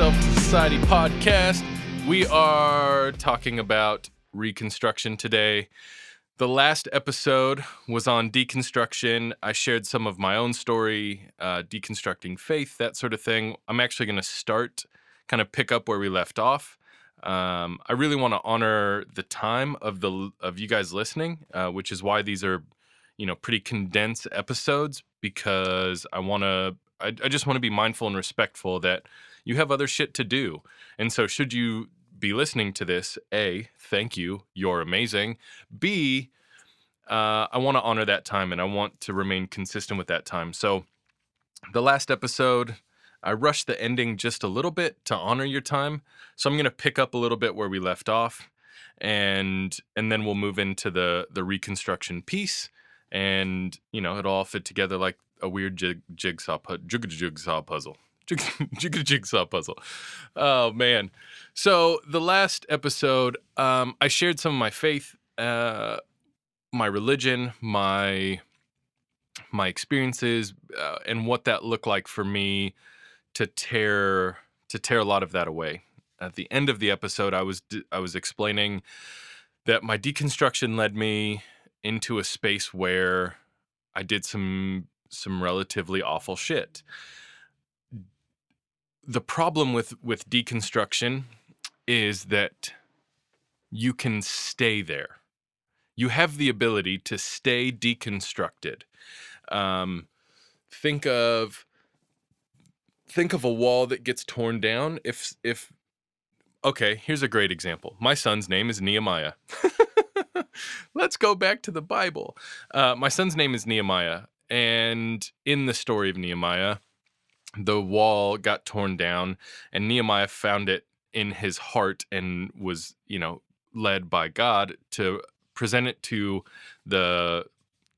Self Society podcast. We are talking about reconstruction today. The last episode was on deconstruction. I shared some of my own story, uh, deconstructing faith, that sort of thing. I'm actually going to start, kind of pick up where we left off. Um, I really want to honor the time of the of you guys listening, uh, which is why these are, you know, pretty condensed episodes because I want to. I, I just want to be mindful and respectful that you have other shit to do, and so should you be listening to this, a thank you, you're amazing. B, uh, I want to honor that time and I want to remain consistent with that time. So the last episode I rushed the ending just a little bit to honor your time. So I'm going to pick up a little bit where we left off and and then we'll move into the the reconstruction piece and you know it'll all fit together like a weird jig, jigsaw jigsaw puzzle jigsaw puzzle oh man so the last episode um i shared some of my faith uh my religion my my experiences uh, and what that looked like for me to tear to tear a lot of that away. At the end of the episode, I was I was explaining that my deconstruction led me into a space where I did some some relatively awful shit. The problem with with deconstruction is that you can stay there. You have the ability to stay deconstructed. Um, think of think of a wall that gets torn down if if okay here's a great example my son's name is nehemiah let's go back to the bible uh, my son's name is nehemiah and in the story of nehemiah the wall got torn down and nehemiah found it in his heart and was you know led by god to present it to the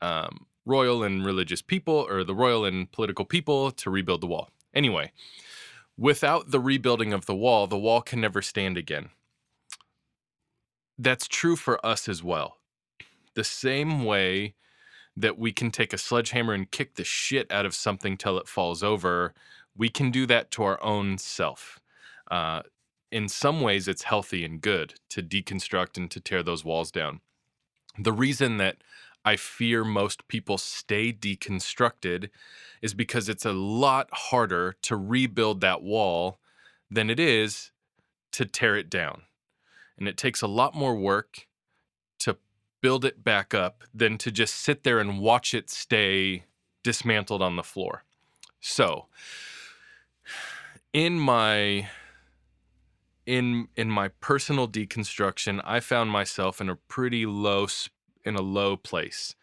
um, royal and religious people or the royal and political people to rebuild the wall Anyway, without the rebuilding of the wall, the wall can never stand again. That's true for us as well. The same way that we can take a sledgehammer and kick the shit out of something till it falls over, we can do that to our own self. Uh, in some ways, it's healthy and good to deconstruct and to tear those walls down. The reason that I fear most people stay deconstructed is because it's a lot harder to rebuild that wall than it is to tear it down. And it takes a lot more work build it back up than to just sit there and watch it stay dismantled on the floor. So, in my in in my personal deconstruction, I found myself in a pretty low in a low place.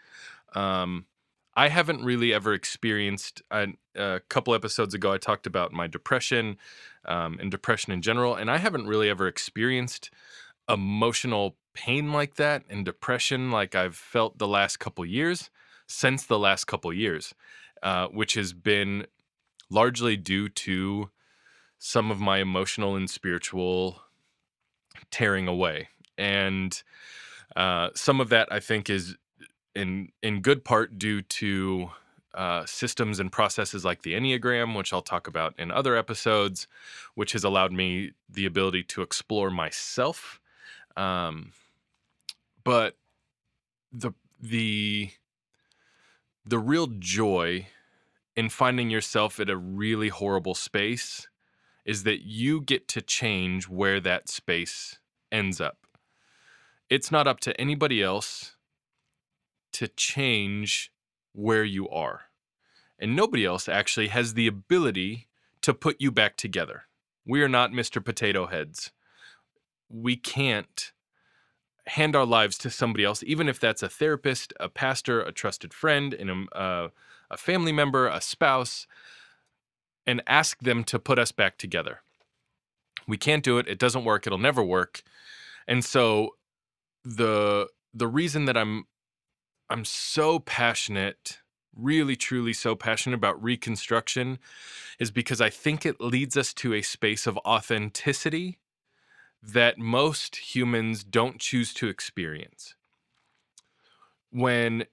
Um, I haven't really ever experienced. A, a, couple episodes ago, I talked about my depression um, and depression in general, and I haven't really ever experienced emotional pain like that and depression like I've felt the last couple years since the last couple years, uh, which has been largely due to some of my emotional and spiritual tearing away. And uh, some of that I think is in in good part due to uh, systems and processes like the Enneagram, which I'll talk about in other episodes, which has allowed me the ability to explore myself. Um, but the the the real joy in finding yourself at a really horrible space is that you get to change where that space ends up it's not up to anybody else to change where you are. And nobody else actually has the ability to put you back together. We are not Mr. Potato Heads. We can't hand our lives to somebody else, even if that's a therapist, a pastor, a trusted friend, and a, uh, a family member, a spouse, and ask them to put us back together. We can't do it. It doesn't work. It'll never work. And so the the reason that I'm I'm so passionate, really truly so passionate about reconstruction is because I think it leads us to a space of authenticity that most humans don't choose to experience. When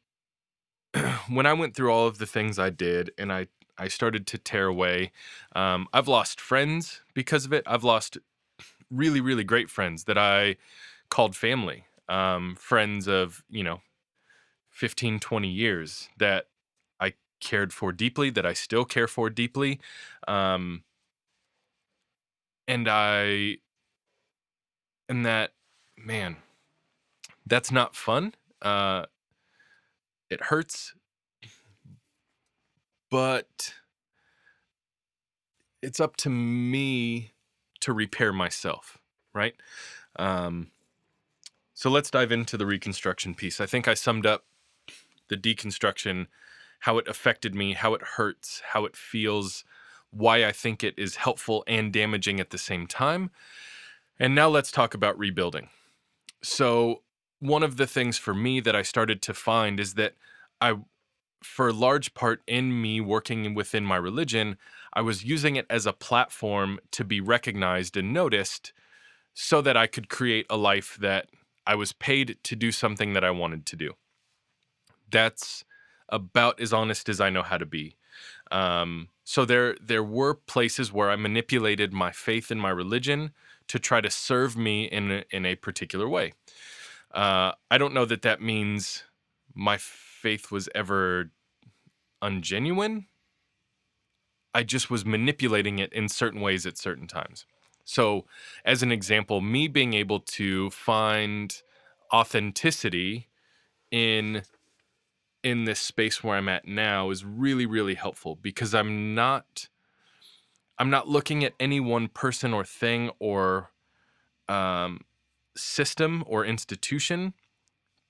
when I went through all of the things I did and I I started to tear away. Um, I've lost friends because of it. I've lost really, really great friends that I called family, um, friends of, you know, 15, 20 years that I cared for deeply, that I still care for deeply. Um, and I, and that, man, that's not fun. Uh, it hurts, but it's up to me to repair myself, right? Um, so let's dive into the reconstruction piece. I think I summed up the deconstruction, how it affected me, how it hurts, how it feels, why I think it is helpful and damaging at the same time. And now let's talk about rebuilding. So, one of the things for me that I started to find is that I, for a large part in me working within my religion, I was using it as a platform to be recognized and noticed so that I could create a life that I was paid to do something that I wanted to do. That's about as honest as I know how to be. Um, so there there were places where I manipulated my faith and my religion to try to serve me in a, in a particular way. Uh, I don't know that that means my faith was ever ungenuine. I just was manipulating it in certain ways at certain times. So, as an example, me being able to find authenticity in in this space where I'm at now is really really helpful because I'm not I'm not looking at any one person or thing or um, system or institution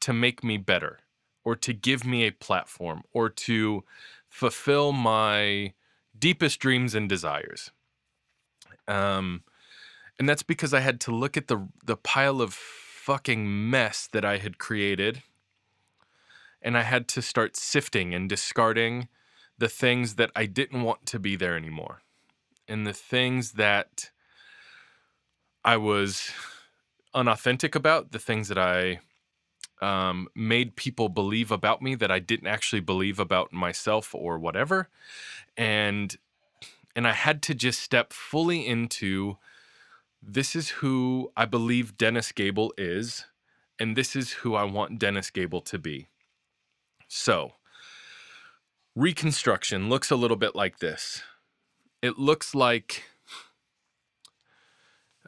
to make me better or to give me a platform or to fulfill my deepest dreams and desires. Um, and that's because I had to look at the the pile of fucking mess that I had created and I had to start sifting and discarding the things that I didn't want to be there anymore. And the things that I was unauthentic about, the things that I um, made people believe about me that I didn't actually believe about myself or whatever. And and I had to just step fully into this is who I believe Dennis Gable is, and this is who I want Dennis Gable to be. So, reconstruction looks a little bit like this. It looks like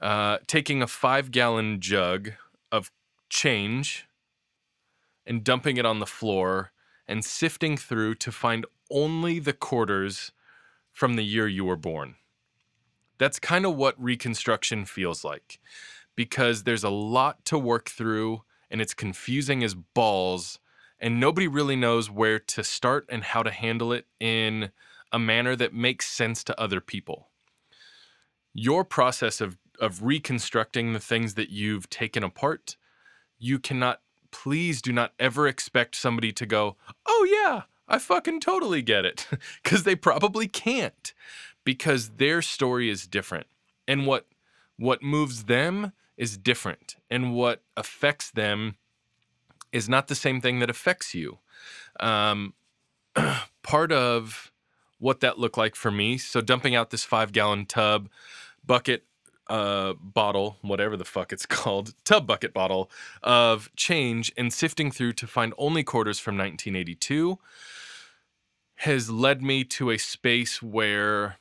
uh, taking a five gallon jug of change and dumping it on the floor and sifting through to find only the quarters from the year you were born. That's kind of what reconstruction feels like because there's a lot to work through and it's confusing as balls and nobody really knows where to start and how to handle it in a manner that makes sense to other people. Your process of of reconstructing the things that you've taken apart, you cannot please do not ever expect somebody to go, "Oh yeah, I fucking totally get it." Cuz they probably can't because their story is different. And what what moves them is different and what affects them is not the same thing that affects you. Um, part of what that looked like for me, so dumping out this five gallon tub bucket uh, bottle, whatever the fuck it's called, tub bucket bottle of change and sifting through to find only quarters from 1982 has led me to a space where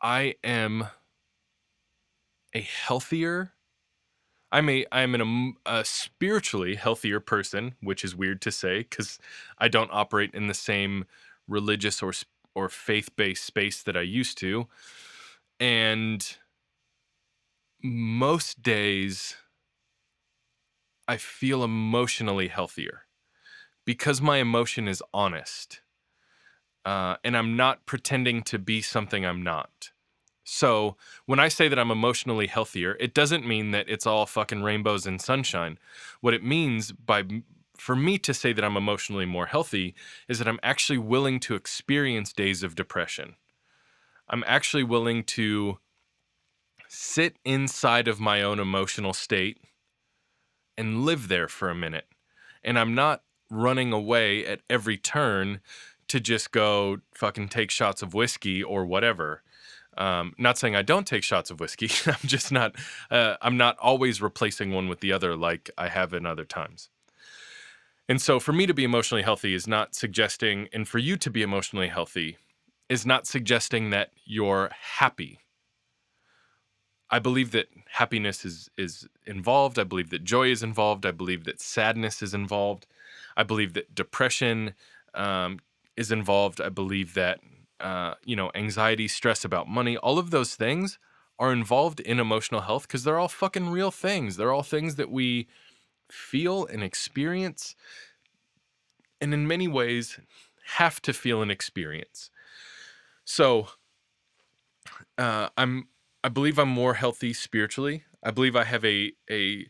I am a healthier I'm a I'm an, a spiritually healthier person, which is weird to say because I don't operate in the same religious or or faith based space that I used to, and most days I feel emotionally healthier because my emotion is honest, uh, and I'm not pretending to be something I'm not. So when I say that I'm emotionally healthier, it doesn't mean that it's all fucking rainbows and sunshine. What it means by for me to say that I'm emotionally more healthy is that I'm actually willing to experience days of depression. I'm actually willing to sit inside of my own emotional state and live there for a minute. And I'm not running away at every turn to just go fucking take shots of whiskey or whatever. Um, not saying I don't take shots of whiskey. I'm just not. Uh, I'm not always replacing one with the other like I have in other times. And so, for me to be emotionally healthy is not suggesting, and for you to be emotionally healthy is not suggesting that you're happy. I believe that happiness is is involved. I believe that joy is involved. I believe that sadness is involved. I believe that depression um, is involved. I believe that uh, you know anxiety, stress about money, all of those things are involved in emotional health because they're all fucking real things. They're all things that we feel and experience, and in many ways have to feel and experience. So uh, I'm I believe I'm more healthy spiritually. I believe I have a a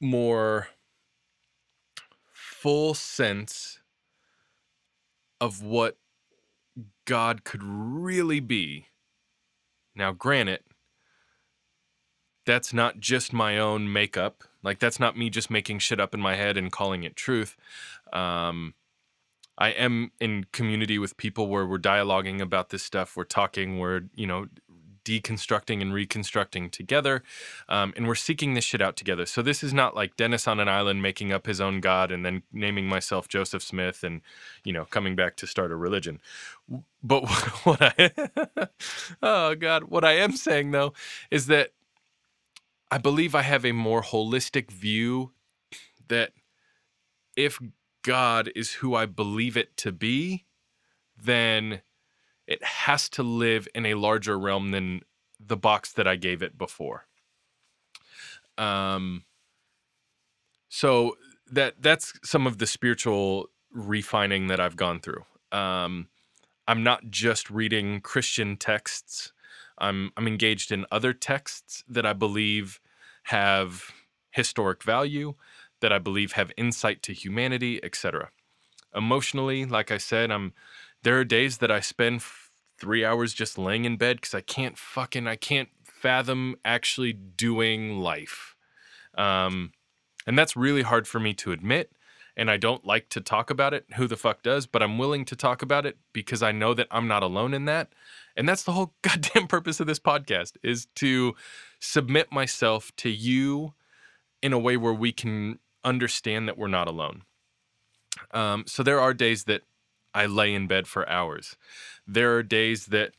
more full sense of what God could really be. Now, granted, that's not just my own makeup. Like, that's not me just making shit up in my head and calling it truth. Um, I am in community with people where we're dialoguing about this stuff. We're talking, we're, you know, deconstructing and reconstructing together. Um, and we're seeking this shit out together. So this is not like Dennis on an island making up his own God and then naming myself Joseph Smith and, you know, coming back to start a religion. But what I, oh God, what I am saying though is that I believe I have a more holistic view that if God is who I believe it to be, then it has to live in a larger realm than the box that I gave it before. Um, so that that's some of the spiritual refining that I've gone through. Um, I'm not just reading Christian texts. I'm I'm engaged in other texts that I believe have historic value, that I believe have insight to humanity, etc. Emotionally, like I said, I'm there are days that I spend f- three hours just laying in bed because I can't fucking I can't fathom actually doing life. Um, and that's really hard for me to admit. And I don't like to talk about it. Who the fuck does? But I'm willing to talk about it because I know that I'm not alone in that. And that's the whole goddamn purpose of this podcast is to submit myself to you in a way where we can understand that we're not alone. Um, so there are days that I lay in bed for hours. There are days that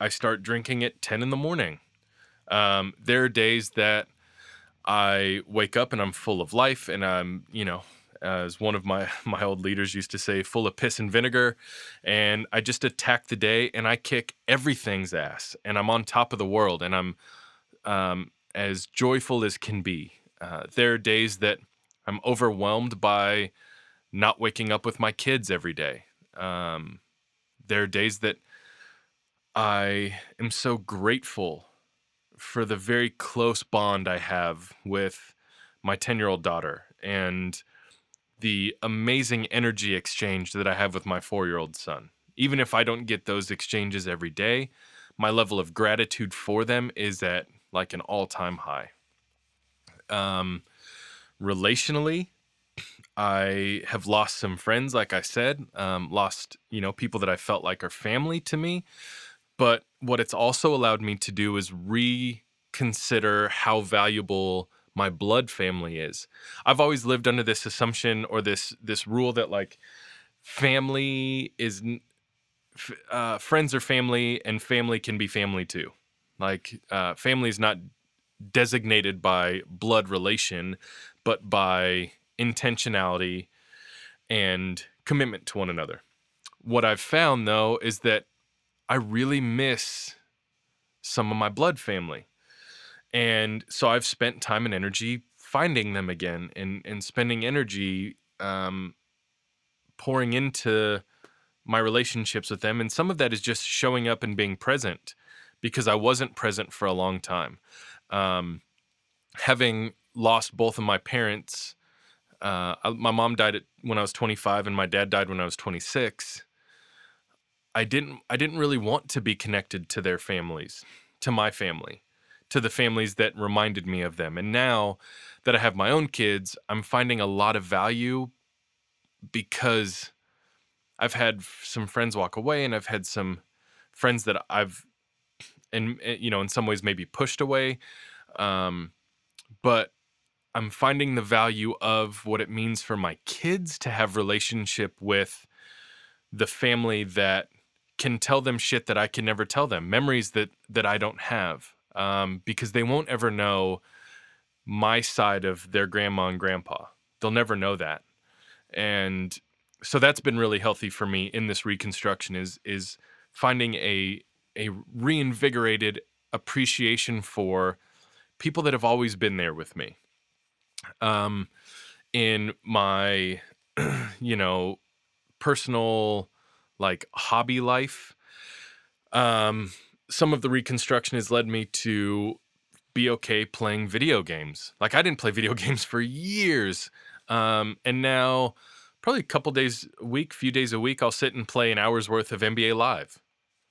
I start drinking at 10 in the morning. Um, there are days that I wake up and I'm full of life and I'm, you know, as one of my my old leaders used to say, full of piss and vinegar. And I just attack the day and I kick everything's ass and I'm on top of the world and I'm um, as joyful as can be. Uh, there are days that I'm overwhelmed by not waking up with my kids every day. Um, there are days that I am so grateful for the very close bond I have with my 10 year old daughter and the amazing energy exchange that I have with my four year old son. Even if I don't get those exchanges every day, my level of gratitude for them is at like an all time high. Um, relationally, I have lost some friends, like I said, um, lost, you know, people that I felt like are family to me. But what it's also allowed me to do is reconsider how valuable my blood family is. I've always lived under this assumption or this this rule that like family is uh, friends are family and family can be family too. Like uh, family is not designated by blood relation, but by intentionality and commitment to one another. What I've found though is that I really miss some of my blood family. And so I've spent time and energy finding them again and, and spending energy um, pouring into my relationships with them. And some of that is just showing up and being present because I wasn't present for a long time. Um, having lost both of my parents uh, my mom died at, when I was 25 and my dad died when I was 26. I didn't I didn't really want to be connected to their families, to my family, to the families that reminded me of them. And now that I have my own kids, I'm finding a lot of value because I've had some friends walk away, and I've had some friends that I've, and eh, you know, in some ways maybe pushed away. Um, but I'm finding the value of what it means for my kids to have relationship with the family that can tell them shit that I can never tell them, memories that that I don't have, um, because they won't ever know my side of their grandma and grandpa. They'll never know that, and so that's been really healthy for me in this reconstruction. Is is finding a a reinvigorated appreciation for people that have always been there with me. Um, in my, you know, personal like hobby life, um, some of the reconstruction has led me to be okay playing video games. Like I didn't play video games for years, um, and now probably a couple days a week, few days a week, I'll sit and play an hour's worth of NBA Live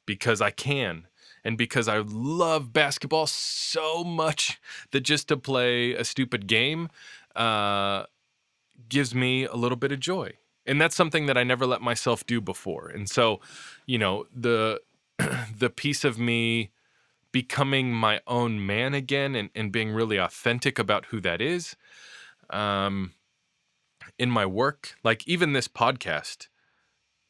because I can and because I love basketball so much that just to play a stupid game uh, gives me a little bit of joy. And that's something that I never let myself do before. And so, you know, the the piece of me becoming my own man again and, and being really authentic about who that is. Um, in my work, like even this podcast,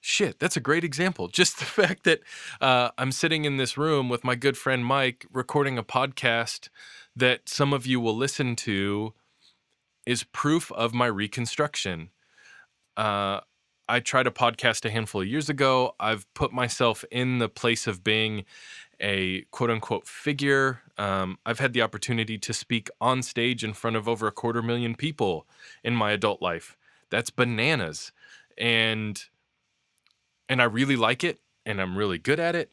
shit, that's a great example. Just the fact that uh, I'm sitting in this room with my good friend Mike recording a podcast that some of you will listen to is proof of my reconstruction. Uh, I tried a podcast a handful of years ago. I've put myself in the place of being a quote unquote figure. Um, I've had the opportunity to speak on stage in front of over a quarter million people in my adult life. That's bananas. And and I really like it and I'm really good at it.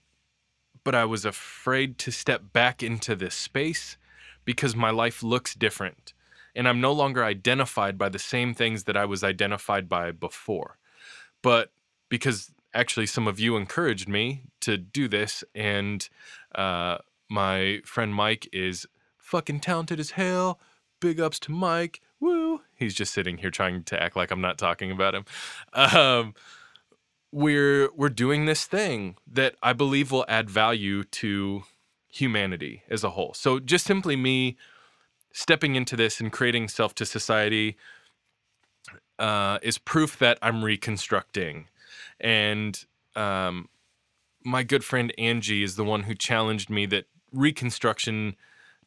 But I was afraid to step back into this space because my life looks different and I'm no longer identified by the same things that I was identified by before. But because actually some of you encouraged me to do this, and uh, my friend Mike is fucking talented as hell. Big ups to Mike. Woo! He's just sitting here trying to act like I'm not talking about him. Um, we're we're doing this thing that I believe will add value to humanity as a whole. So just simply me stepping into this and creating self to society uh, is proof that I'm reconstructing. And um, my good friend Angie is the one who challenged me that reconstruction,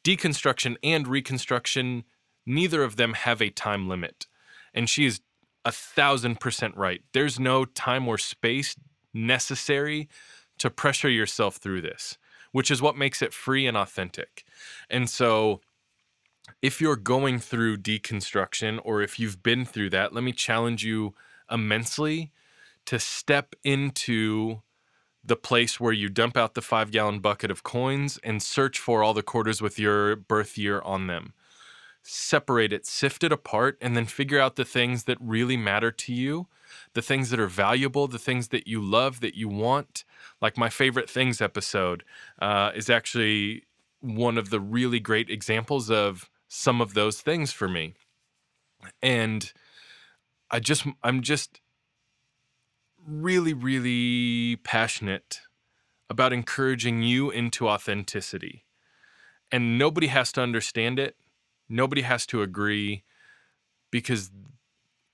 deconstruction, and reconstruction, neither of them have a time limit. And she is a thousand percent right. There's no time or space necessary to pressure yourself through this, which is what makes it free and authentic. And so, if you're going through deconstruction or if you've been through that, let me challenge you immensely to step into the place where you dump out the five gallon bucket of coins and search for all the quarters with your birth year on them. Separate it, sift it apart, and then figure out the things that really matter to you, the things that are valuable, the things that you love, that you want. Like my favorite things episode uh, is actually one of the really great examples of some of those things for me. And I just, I'm just really, really passionate about encouraging you into authenticity. And nobody has to understand it, nobody has to agree because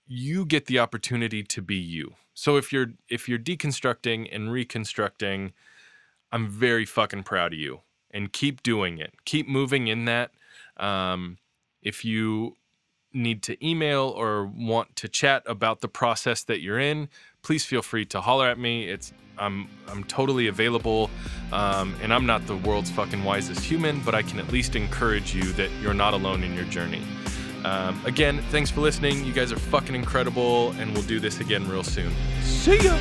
you get the opportunity to be you. So if you're if you're deconstructing and reconstructing, I'm very fucking proud of you and keep doing it. Keep moving in that um, if you need to email or want to chat about the process that you're in, please feel free to holler at me. It's I'm I'm totally available, um, and I'm not the world's fucking wisest human, but I can at least encourage you that you're not alone in your journey. Um, again, thanks for listening. You guys are fucking incredible, and we'll do this again real soon. See ya.